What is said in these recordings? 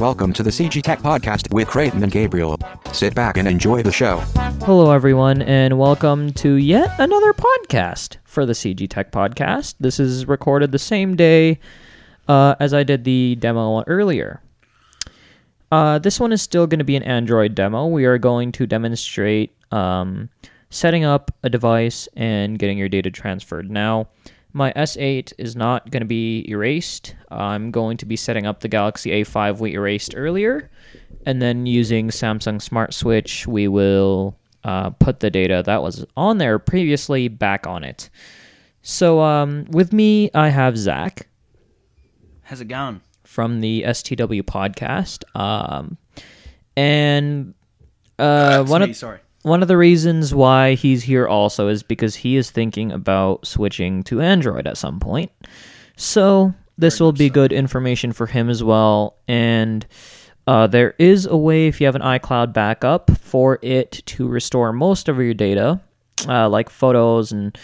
Welcome to the CG Tech Podcast with Creighton and Gabriel. Sit back and enjoy the show. Hello, everyone, and welcome to yet another podcast for the CG Tech Podcast. This is recorded the same day uh, as I did the demo earlier. Uh, this one is still going to be an Android demo. We are going to demonstrate um, setting up a device and getting your data transferred. Now, my S8 is not going to be erased. I'm going to be setting up the Galaxy A5 we erased earlier, and then using Samsung Smart Switch, we will uh, put the data that was on there previously back on it. So, um, with me, I have Zach How's it going? from the STW podcast, um, and uh, one me, of sorry. One of the reasons why he's here also is because he is thinking about switching to Android at some point. So this will be good information for him as well. And uh, there is a way, if you have an iCloud backup, for it to restore most of your data, uh, like photos and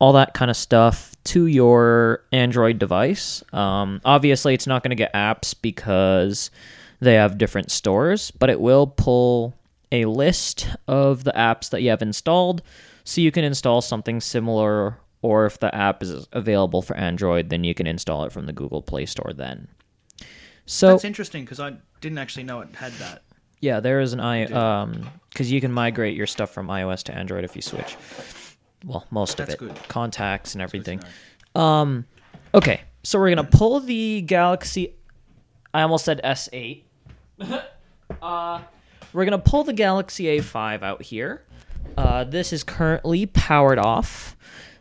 all that kind of stuff, to your Android device. Um, obviously, it's not going to get apps because they have different stores, but it will pull a list of the apps that you have installed so you can install something similar or if the app is available for Android then you can install it from the Google Play Store then. So That's interesting because I didn't actually know it had that. yeah, there is an i um cuz you can migrate your stuff from iOS to Android if you switch. Well, most That's of it. good. Contacts and everything. Um okay, so we're going to pull the Galaxy I almost said S8. uh we're going to pull the Galaxy A5 out here. Uh, this is currently powered off.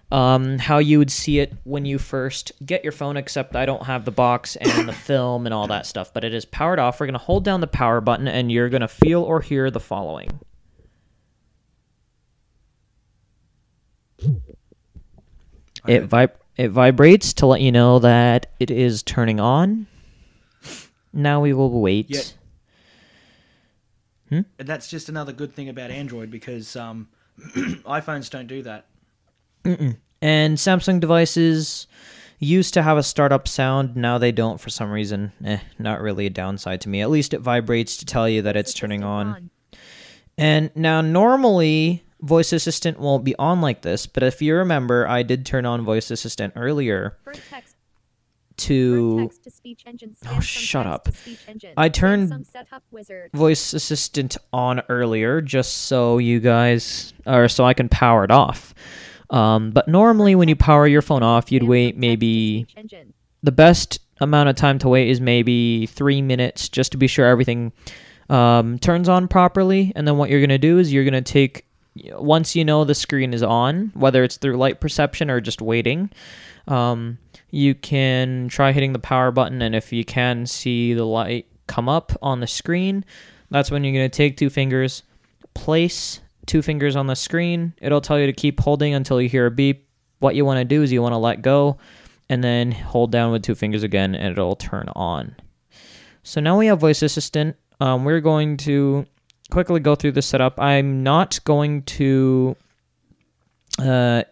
Um, how you would see it when you first get your phone, except I don't have the box and the film and all that stuff, but it is powered off. We're going to hold down the power button and you're going to feel or hear the following. It vib- it vibrates to let you know that it is turning on. Now we will wait. Yet- And that's just another good thing about Android because um, iPhones don't do that. And Samsung devices used to have a startup sound. Now they don't for some reason. Eh, not really a downside to me. At least it vibrates to tell you that it's turning on. And now normally voice assistant won't be on like this, but if you remember, I did turn on voice assistant earlier Vertex, to to speech engine. Oh, shut up. to speech engine. I turned- Samsung setup wizard. voice assistant on earlier just so you guys or so I can power it off. Um, but normally when you power your phone off, you'd wait maybe the best amount of time to wait is maybe three minutes just to be sure everything um, turns on properly. And then what you're going to do is you're going to take, once you know the screen is on, whether it's through light perception or just waiting, um, you can try hitting the power button. And if you can see the light come up on the screen, that's when you're going to take two fingers, place two fingers on the screen. It'll tell you to keep holding until you hear a beep. What you want to do is you want to let go and then hold down with two fingers again and it'll turn on. So now we have voice assistant. Um, we're going to quickly go through the setup. I'm not going to uh,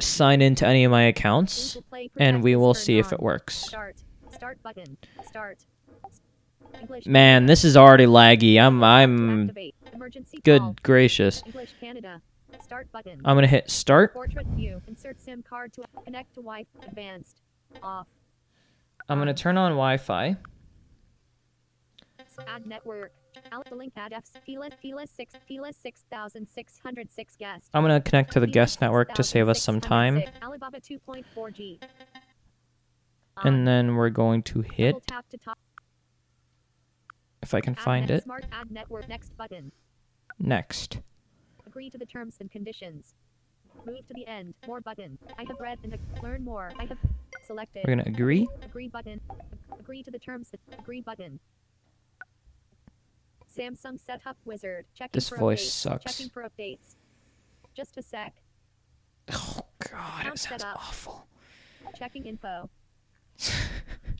sign into any of my accounts and we will see if it works. Start. Start button. Start. Man, this is already laggy. I'm I'm Emergency good call. gracious. English Canada. Start button. I'm gonna hit start. Portrait view. Insert SIM card to connect to Wi-Fi. Advanced. Off. I'm gonna turn on Wi-Fi. Add network. Out the link add F Fila Fila six Fila six thousand six hundred six guest. I'm gonna connect to the guest network to save us some time, Alibaba 2.4G. and um, then we're going to hit tap to top. if I can find it Smart add network next button. next. Agree to the terms and conditions. Move to the end. More button. I have read and learn more. I have selected. We're gonna agree. Agree button. Agree to the terms. Agree button. Samsung Setup Wizard. Checking This for voice updates. sucks. Checking for updates. Just a sec. Oh God, Account it sounds setup. awful. Checking info.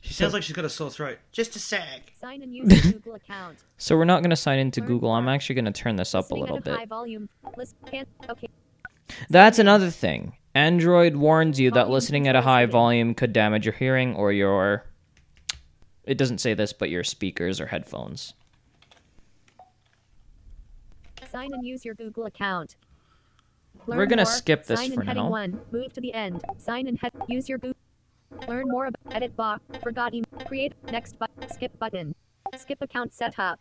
She sounds like she's got a sore throat. Just a sec. Sign and use your Google account. So we're not gonna sign into Google. I'm actually gonna turn this up a Listening little at high bit. volume. List. Okay. That's another thing. Android warns you that listening at a high volume could damage your hearing or your it doesn't say this, but your speakers or headphones. Sign and use your Google account. We're gonna skip this Sign for in heading now. one. Move to the end. Sign in head. Use your Google. Learn more about edit box. Forgot email. Create next button. Skip button. Skip account setup.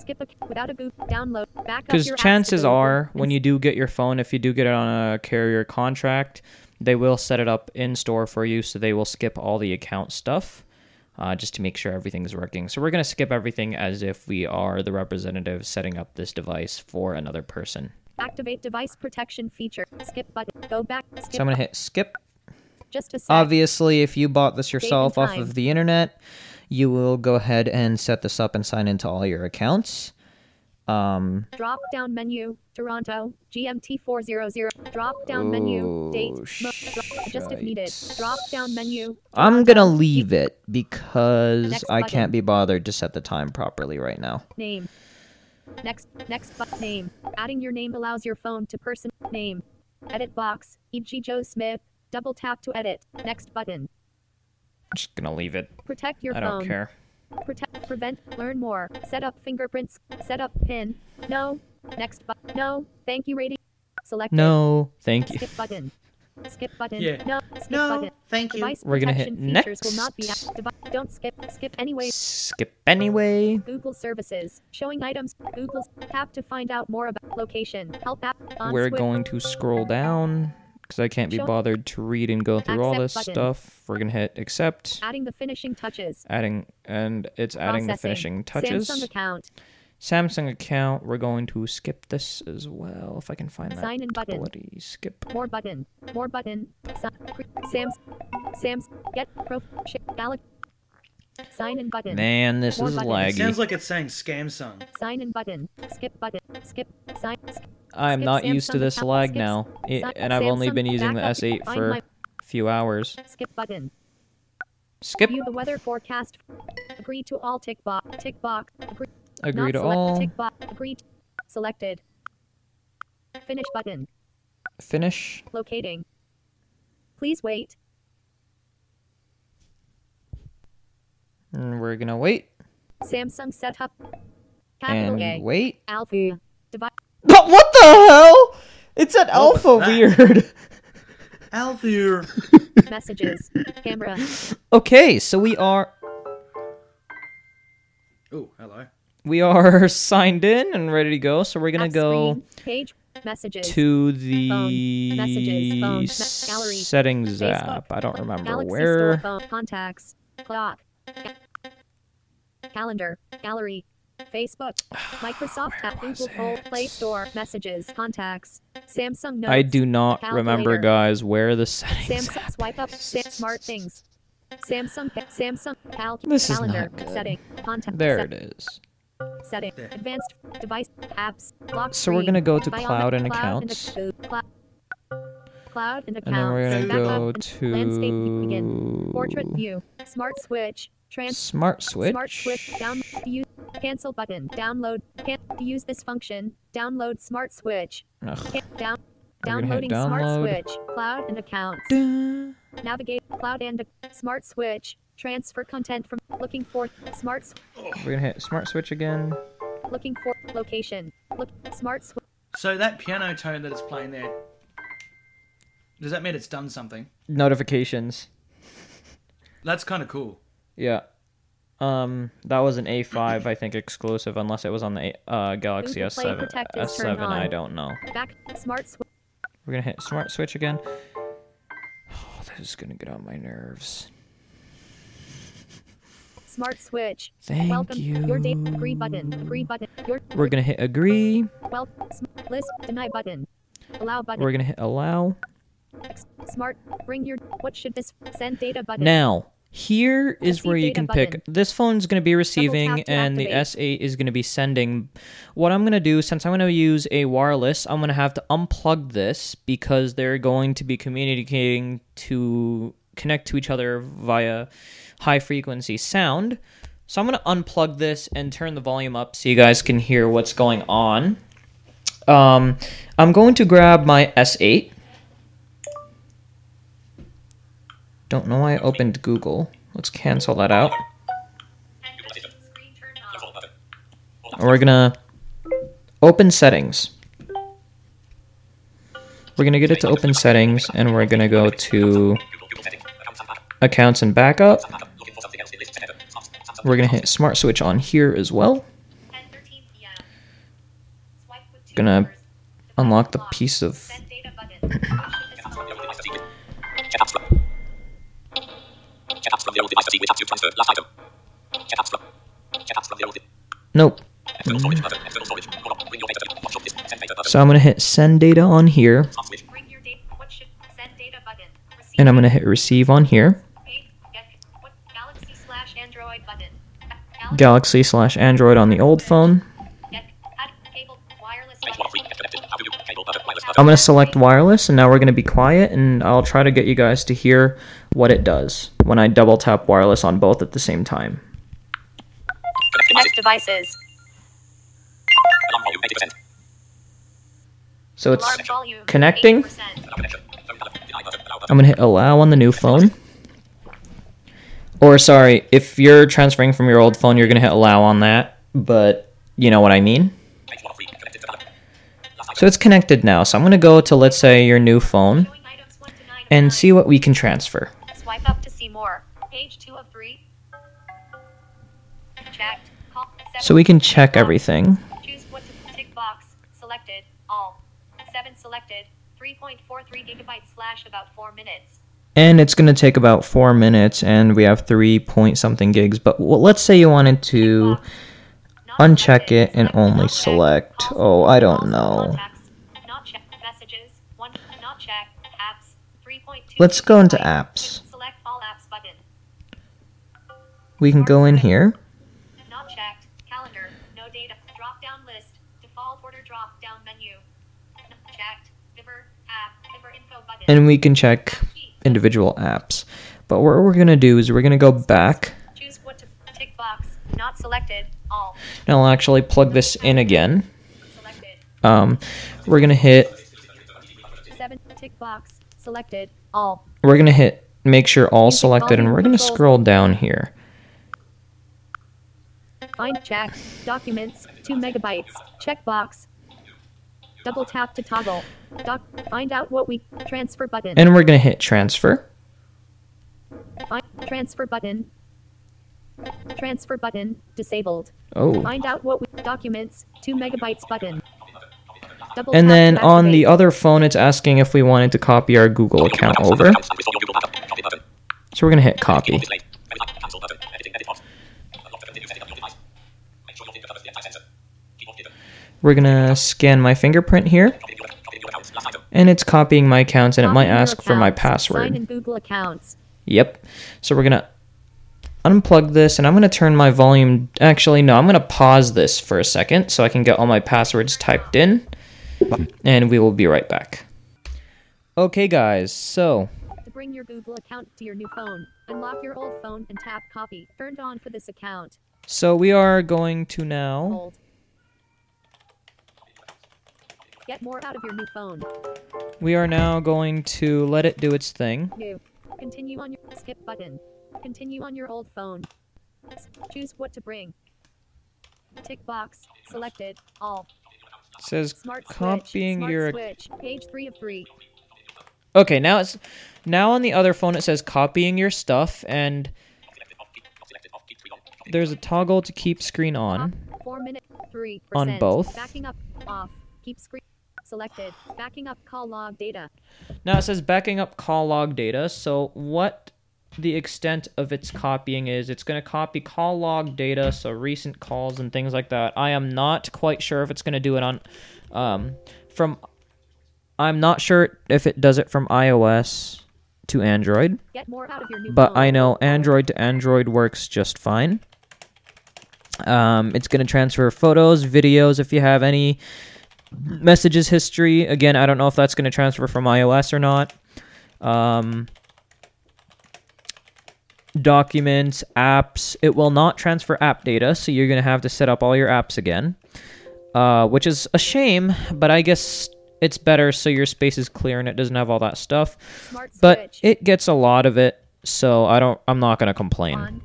Skip ac- without a Google download. Back up Because your apps to chances are, when you do get your phone, if you do get it on a carrier contract, they will set it up in store for you, so they will skip all the account stuff, uh, just to make sure everything's working. So we're gonna skip everything as if we are the representative setting up this device for another person. Activate device protection feature. Skip button. Go back. Skip. So I'm gonna hit skip. Just a sec. Obviously, if you bought this yourself off of the internet, you will go ahead and set this up and sign into all your accounts. Um, Drop down menu. Toronto. GMT 400. Drop down menu. Date. Oh, Mo- dro- just if needed. Drop down menu. I'm gonna leave it because I can't be bothered to set the time properly right now. Name. Next, next but name. Adding your name allows your phone to person name. Edit box, e.g. Joe Smith. Double tap to edit. Next button. I'm just gonna leave it. Protect your I phone. don't care. Protect, prevent, learn more. Set up fingerprints. Set up pin. No. Next button, no. Thank you rating. Select No, thank you. Skip button. Skip button. Yeah. No. Skip No, button. thank you. Device We're gonna hit next. features will not be next. act- devi- Don't skip. Skip anyway. Skip anyway. Google services. Showing items. Google. Tap to find out more about location. Help app. On We're Swift. going to scroll down because I can't be bothered to read and go through all this button. stuff. We're gonna hit accept. Adding the finishing touches. Adding and it's adding the finishing touches. Samsung account. Samsung account. We're going to skip this as well if I can find that Sign in button. ability. Skip. More button. More button. Sams. Sams. Get pro. Galaxy. Sign in button. Man, this More is buttons. laggy. Sounds like it's saying scam song. Sign in button. Skip button. Skip. Sign. Skip. I'm skip not used to this account. lag Skip now, I- si- and I've only been using the. S8 Find for my- a few hours. Skip button. Skip. View the weather forecast. Agree to all tick box. Tick box. Agree. Agree not to select- all. Tick box. Agree. to- Selected. Finish button. Finish. Locating. Please wait. And we're gonna wait Samsung setup. Capital and A. wait. Alpha. Device. But what the hell? It's at What alpha was that? weird. Althea. Messages. Camera. okay, so we are Oh, hello. we are signed in and ready to go. So we're gonna App go screen, Page. Messages. to the Phone. Messages. Phone. Me- gallery. settings Facebook. app. I don't remember Galaxy where. Store phone. Contacts. Clock. Calendar. Gallery. Facebook. Microsoft app. Google Play, Play Store. Messages. Contacts. Samsung Notes. I do not remember, guys, where the settings. Samsung swipe up. Sam, smart things. Samsung. Samsung. Cal- This is calendar. not good. Setting. Contact. There set- it is. Setting. Advanced device apps. Lock So we're gonna go to cloud and cloud accounts. ac- cloud, cloud and accounts. And then we're gonna go and to landscape begin. Portrait view. Smart switch. Trans. Smart uh, switch. Smart switch. Down. Use. Cancel button. Download. Can to use this function. Download smart switch. Ugh. Can, down. We're gonna Downloading smart switch. Cloud and accounts. Duh. Navigate. Cloud and a- smart switch. Transfer content from looking for smart. s- We're gonna hit smart switch again. Looking for location. Look. Smart switch. So that piano tone that it's playing there, does that mean it's done something? Notifications. That's kind of cool. Yeah. Um, that was an A5, I think, exclusive, unless it was on the A- uh, Galaxy S7. Protect is turned S7, I don't know. Back. Smart switch. We're gonna hit smart switch again. Oh, this is gonna get on my nerves. Smart switch. Thank Welcome. you. Your date. Agree button. Agree button. Your We're gonna hit agree. well. List. Deny button. Allow button. We're gonna hit allow. Smart. Bring your. What should this send data button? Now, here is where you can pick. This phone's going to be receiving, and the. S8 is going to be sending. What I'm going to do, since I'm going to use a wireless, I'm going to have to unplug this because they're going to be communicating to connect to each other via high frequency sound. So I'm going to unplug this and turn the volume up so you guys can hear what's going on. Um, I'm going to grab my S8. Don't know why I opened Google. Let's cancel that out. We're gonna open settings. We're gonna get it to open settings and we're gonna go to accounts and backup. We're gonna hit smart switch on here as well. Gonna unlock the piece of Send data button. Nope. So I'm gonna hit send data on here, Bring your data. What should send data button? And I'm gonna hit receive on here. Galaxy slash Android on the old phone. I'm gonna select wireless, and now we're gonna be quiet, and I'll try to get you guys to hear what it does when I double tap wireless on both at the same time. Connect devices. So it's connecting. I'm gonna hit allow on the new phone. Or sorry, if you're transferring from your old phone, you're gonna hit allow on that, but you know what I mean. So it's connected now. So I'm gonna go to let's say your new phone Showing items one to nine and see what we can transfer. Swipe up to see more. Page two of three. Checked. Call. So we can check everything. Choose what to tick box. Selected. All. Seven selected. 3.43 gigabytes slash about four minutes. And it's gonna take about four minutes, and we have three point something gigs. But well, let's say you wanted to uncheck it and only select. Oh, I don't know. contacts. Not check. Messages. One. Not check. Apps. 3.2 Let's go into apps. We can go in here. Not checked. Calendar. No data. Drop down list. Default order drop down menu. Checked. Viber. App. Viber info button. and we can check individual apps. But what we're gonna do is we're gonna go back, Choose what to tick box. Not selected. All. and I'll actually plug this in again. Um, we're gonna hit, Seven. Tick box. Selected. All. we're gonna hit make sure all selected, and we're gonna scroll down here. Find check. Documents. Two megabytes. Checkbox. Double tap to toggle. Doc. Find out what we transfer button. And we're gonna hit transfer. Find transfer button. Transfer button disabled. Oh. Find out what we documents. Two megabytes button. Double And to then on the other phone, it's asking if we wanted to copy our Google account over. So we're gonna hit copy. We're gonna scan my fingerprint here, and it's copying my accounts, and it might ask for my. Sign password. in Google accounts. Yep. So we're gonna unplug this, and I'm gonna turn my volume. Actually, no, I'm gonna pause this for a second so I can get all my passwords typed in, and we will be right back. Okay, guys. So To bring your Google account to your new phone, unlock your old phone and tap copy. Turned on for this account. so we are going to now. Hold. Get more out of your new phone. We are now going to let it do its thing. New. Continue on your skip button. Continue on your old phone. Choose what to bring. Tick box. Selected. All. It says Smart copying Smart your. switch. Page three of three. Okay, now it's now on the other phone. It says copying your stuff, and there's a toggle to keep screen on. Four minute. Three. On both? Backing up. Off. Keep screen. Selected. Backing up call log data. Now it says backing up call log data. So what the extent of its copying is, it's going to copy call log data, so recent calls and things like that. I am not quite sure if it's going to do it on um, from. I'm not sure if it does it from iOS to Android, Get more out of your new but phone. I know Android to Android works just fine. Um, it's going to transfer photos, videos, if you have any messages history. Again, I don't know if that's going to transfer from iOS or not. Um, documents, apps. It will not transfer app data, so you're going to have to set up all your apps again, uh, which is a shame, but I guess it's better so your space is clear and it doesn't have all that stuff. But it gets a lot of it, so I don't. I'm not going to complain. On.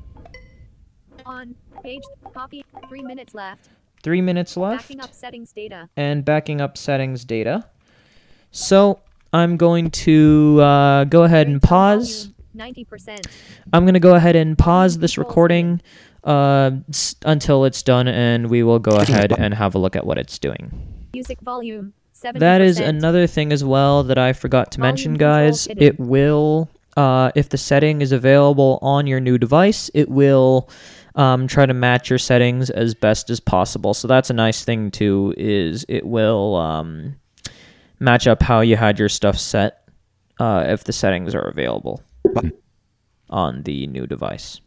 On. Page. Copy. Three minutes left. Three minutes left. Backing up settings data. and backing up settings data. So I'm going to uh, go ahead and pause. Ninety percent. I'm going to go ahead and pause this recording uh, s- until it's done, and we will go ahead and have a look at what it's doing. Music volume. Seventy. That is another thing as well that I forgot to Volume mention, guys. hidden. It will, uh, if the setting is available on your new device, it will um, try to match your settings as best as possible. So that's a nice thing too. Is it will um, match up how you had your stuff set uh, if the settings are available on the new device.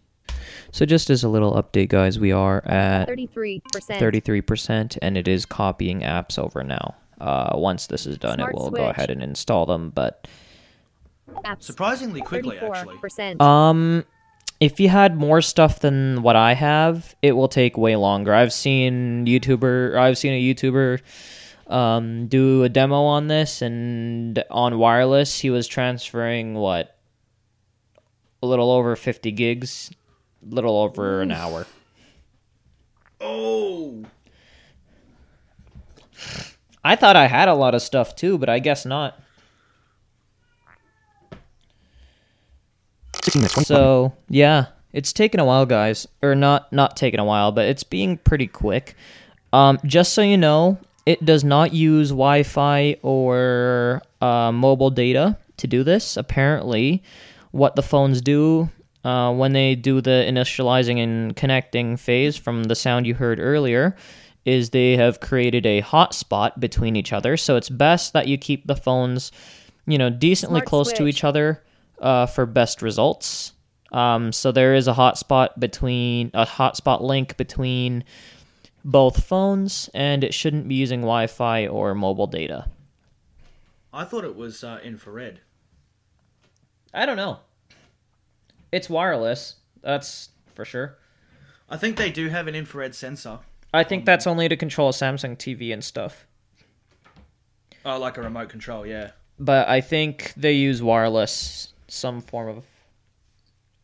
So just as a little update, guys, we are at Thirty-three percent. 33% and it is copying apps over now. Uh, once this is done, Smart it will switch. go ahead and install them. But Apps. Surprisingly quickly, Thirty-four actually. um, if you had more stuff than what I have, it will take way longer. I've seen YouTuber, I've seen a YouTuber um, do a demo on this, and on wireless, he was transferring what a little over 50 gigs, a little over an hour. Oh, I thought I had a lot of stuff too, but I guess not. 16 minutes. 20 So yeah, it's taken a while, guys, or not not taken a while, but it's being pretty quick. Um, just so you know, it does not use Wi-Fi or uh, mobile data to do this. Apparently, what the phones do uh, when they do the initializing and connecting phase from the sound you heard earlier is they have created a hotspot between each other. So it's best that you keep the phones, you know, decently Smart close to each other uh, for best results. Um, so there is a hotspot between a hotspot link between both phones, and it shouldn't be using Wi-Fi or mobile data. I thought it was uh, infrared. I don't know. It's wireless. That's for sure. I think they do have an infrared sensor, I think that's only to control a Samsung TV and stuff. oh, like a remote control. Yeah. But I think they use wireless, some form of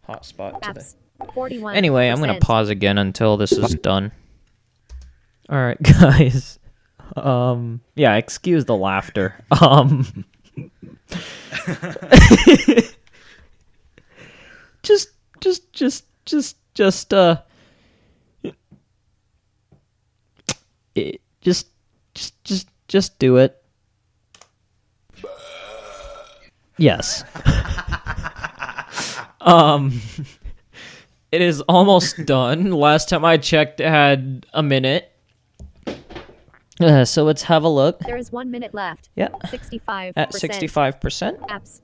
hotspot to the. Apps. Forty-one. Anyway, I'm gonna pause again until this is done. All right, guys. Um, yeah, excuse the laughter. Um, just, just, just, just, just, uh, it, just, just, just, just do it. Yes. um. It is almost done. Last time I checked, it had a minute. Uh, so let's have a look. There is one minute left. Yeah, Sixty-five. at 65%. Apps.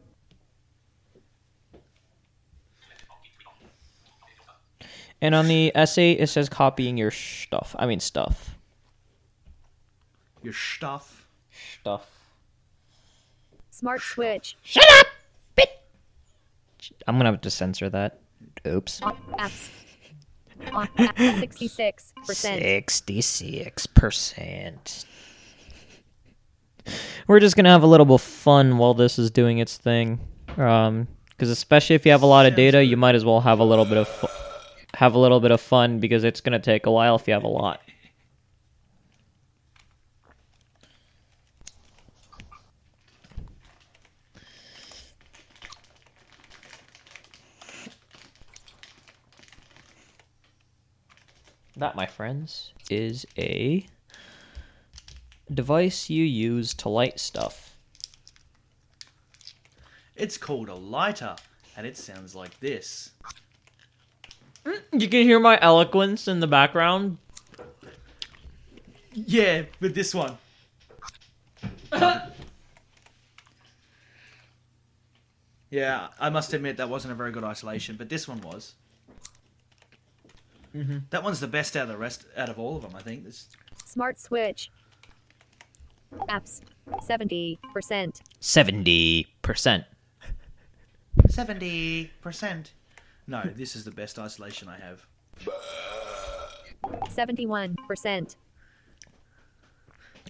And on the S8, it says copying your stuff. I mean, stuff. Your stuff. Stuff. Smart switch. I'm going to have to censor that. Oops. On. App. Sixty-six percent. 66%. We're just going to have a little bit of fun while this is doing its thing. Um, because especially if you have a lot of data, you might as well have a little bit of fu- have a little bit of fun because it's going to take a while if you have a lot. That, my friends, is a device you use to light stuff. It's called a lighter, and it sounds like this. Mm, you can hear my eloquence in the background. Yeah, with this one. yeah, I must admit that wasn't a very good isolation, but this one was. That one's the best out of the rest, out of all of them. I think. This, Smart switch. Apps. Seventy percent. 70%. Seventy percent. No, this is the best isolation I have. Seventy-one percent.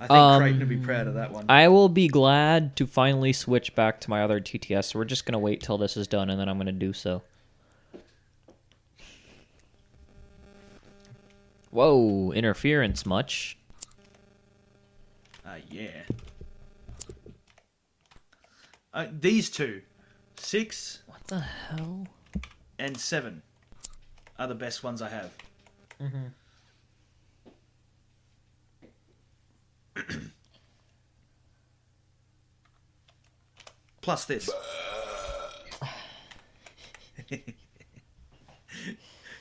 I think Um, Creighton would be proud of that one. I will be glad to finally switch back to my other TTS, so we're just going to wait till this is done and then I'm going to do so. Whoa, interference much? Uh, yeah. Uh, these two, six What the hell? and seven, are the best ones I have. Mm-hmm. Plus this.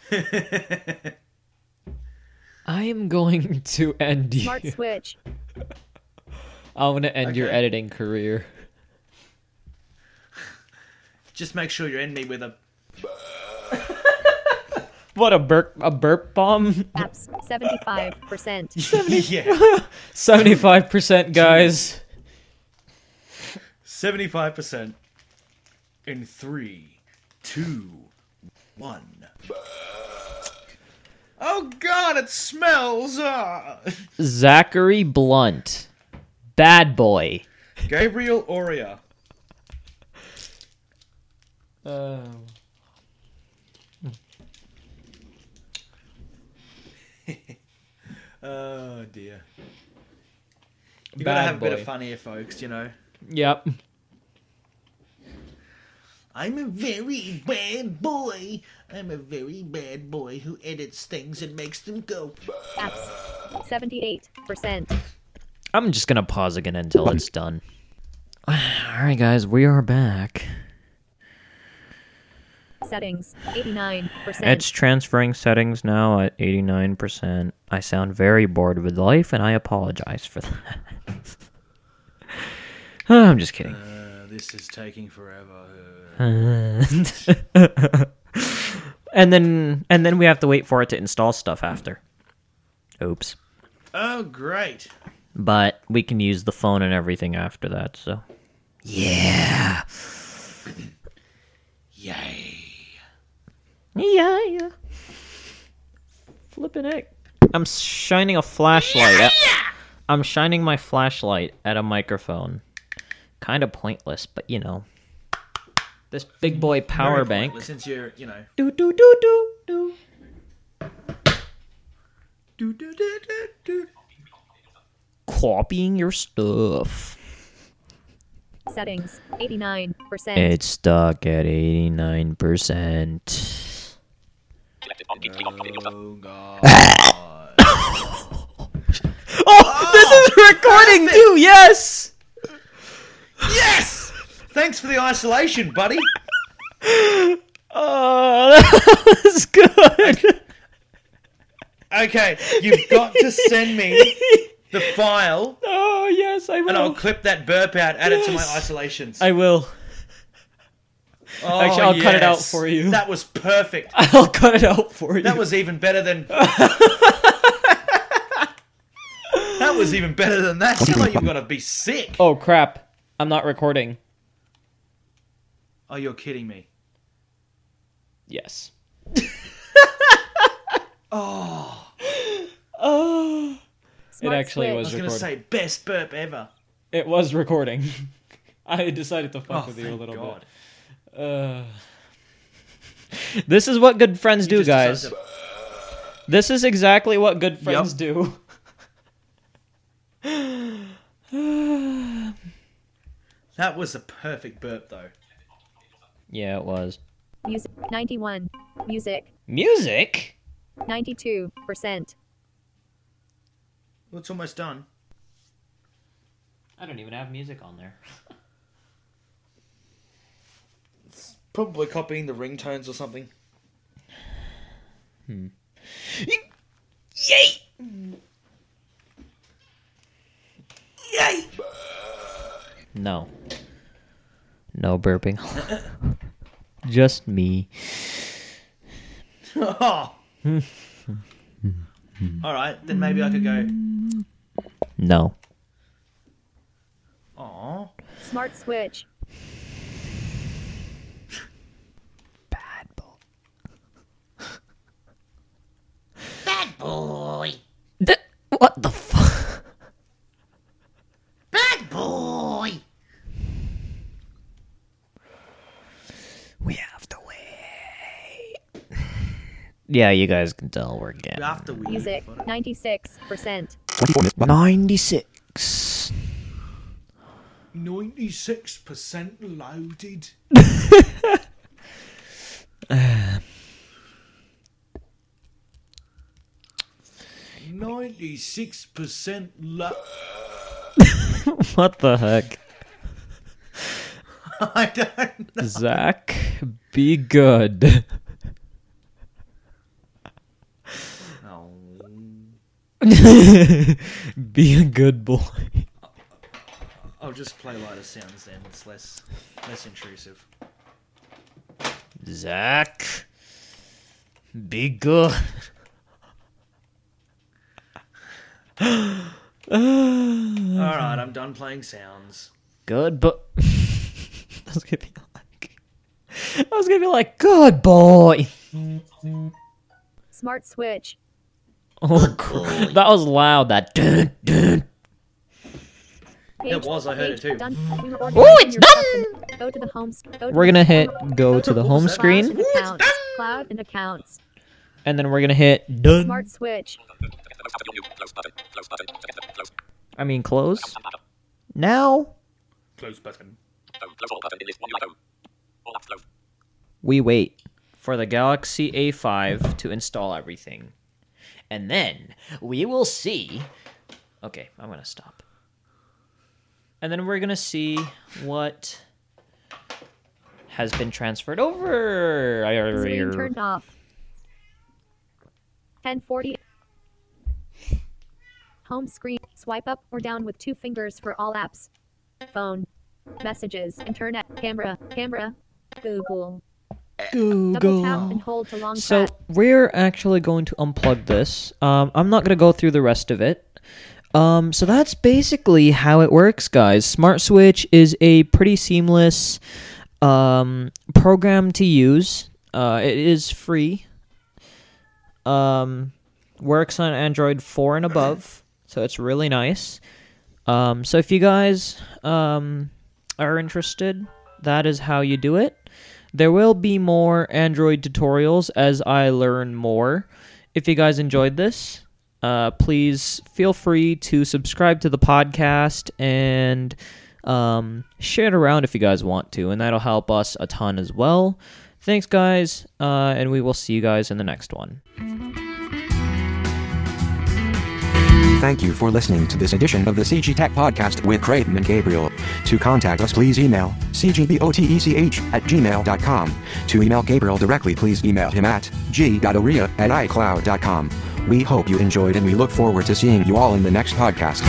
I am going to end Smart you. switch. I'm gonna end your editing career. Just make sure you end me with a. What a burp a burp bomb? Apps 75%. yeah. Seventy-five percent, guys. 75% in three, two, one. Oh god, it smells! Ah. Zachary Blunt, bad boy. Gabriel Aurea. Oh dear. You gotta Bad have a bit boy. of fun here, folks, you know. Yep. I'm a very bad boy. I'm a very bad boy who edits things and makes them go. Apps 78%. I'm just gonna pause again until it's done. All right, guys, we are back. Settings 89%. It's transferring settings now at 89%. I sound very bored with life, and I apologize for that. I'm just kidding. This is taking forever. and then and then we have to wait for it to install stuff after. Oops. Oh, great. But we can use the phone and everything after that, so. Yeah. Yay. Yeah, yeah. Flipping it. I'm shining a flashlight. At, I'm shining my flashlight at a microphone. Kind of pointless, but you know. This big boy power Very bank. pointless Since you're, you know. Do do do do do. Do, do, do, do, do. Copying your stuff. Settings 89%. It's stuck at 89%. Oh, God. Oh, this is oh, recording too, yes! Yes! Thanks for the isolation, buddy. Oh, that was good. Okay, you've got to send me the file, Oh, yes, I will. and I'll clip that burp out, add it to my Yes. isolations. I will. Oh, Actually, I'll cut it out yes. for you. That was perfect. I'll cut it out for you. That was even better than. that was even better than that. Sound like you're gonna be sick. Oh crap! I'm not recording. Oh, you're kidding me. Yes. Oh, Oh. Smart actually was. I was- was gonna recording. say best burp ever. It was recording. I decided to fuck Oh, with you a thank little God. bit. Uh, this is what good friends You do, just guys. decided This is exactly what good friends do. That was a perfect burp, though. yeah, it was. Music 91. Music Music? 92%. Well, it's almost done. I don't even have music on there. it's Probably copying the ringtones or something. Hmm. Yay! Yay! No. No burping. Just me. Oh. All right, then maybe I could go. No. Aw. Smart switch. Bad boy. Bad boy. Th- what the fuck? Bad boy. We have to wait. Yeah, you guys can tell we're getting After we Music, 96%. 24 minutes. 96. 96% loaded. Ninety-six percent lo- What the heck? I don't know. Zach, be good. Oh, be a good boy. I'll just play lighter sounds then. It's less less intrusive. Zach, be good. All right, I'm done playing sounds. Good, but I was gonna be like, I was gonna be like, good boy. Smart switch. Oh, oh cool. that was loud. That dun, dun. It was, I heard it too. Done. We were Ooh, organizing it's done! Go to the home. Go to We're gonna hit go to the home screen, accounts. Cloud and accounts. and then we're gonna hit done. Smart switch. I mean, close. Now Close button. we wait for the Galaxy A5 to install everything. And then we will see. Okay, I'm to stop. And then we're to see what has been transferred over. Screen turned off. 1040. Home screen. Swipe up or down with two fingers for all apps. Phone. Messages. Internet. Camera. Camera. Google. Double tap and hold to long So we're actually going to unplug this. Um, I'm not going to go through the rest of it. Um, so that's basically how it works, guys. Smart Switch is a pretty seamless um, program to use. Uh, it is free. Um, works on Android 4 and above, so it's really nice. Um, so if you guys um, are interested, that is how you do it. There will be more Android tutorials as I learn more. If you guys enjoyed this, uh, please feel free to subscribe to the podcast and um, share it around if you guys want to, and that'll help us a ton as well. Thanks, guys, uh, and we will see you guys in the next one. Thank you for listening to this edition of the CG Tech Podcast with Creighton and Gabriel. To contact us, please email cgbotech at gmail.com. To email Gabriel directly, please email him at g.oria at icloud.com. We hope you enjoyed and we look forward to seeing you all in the next podcast.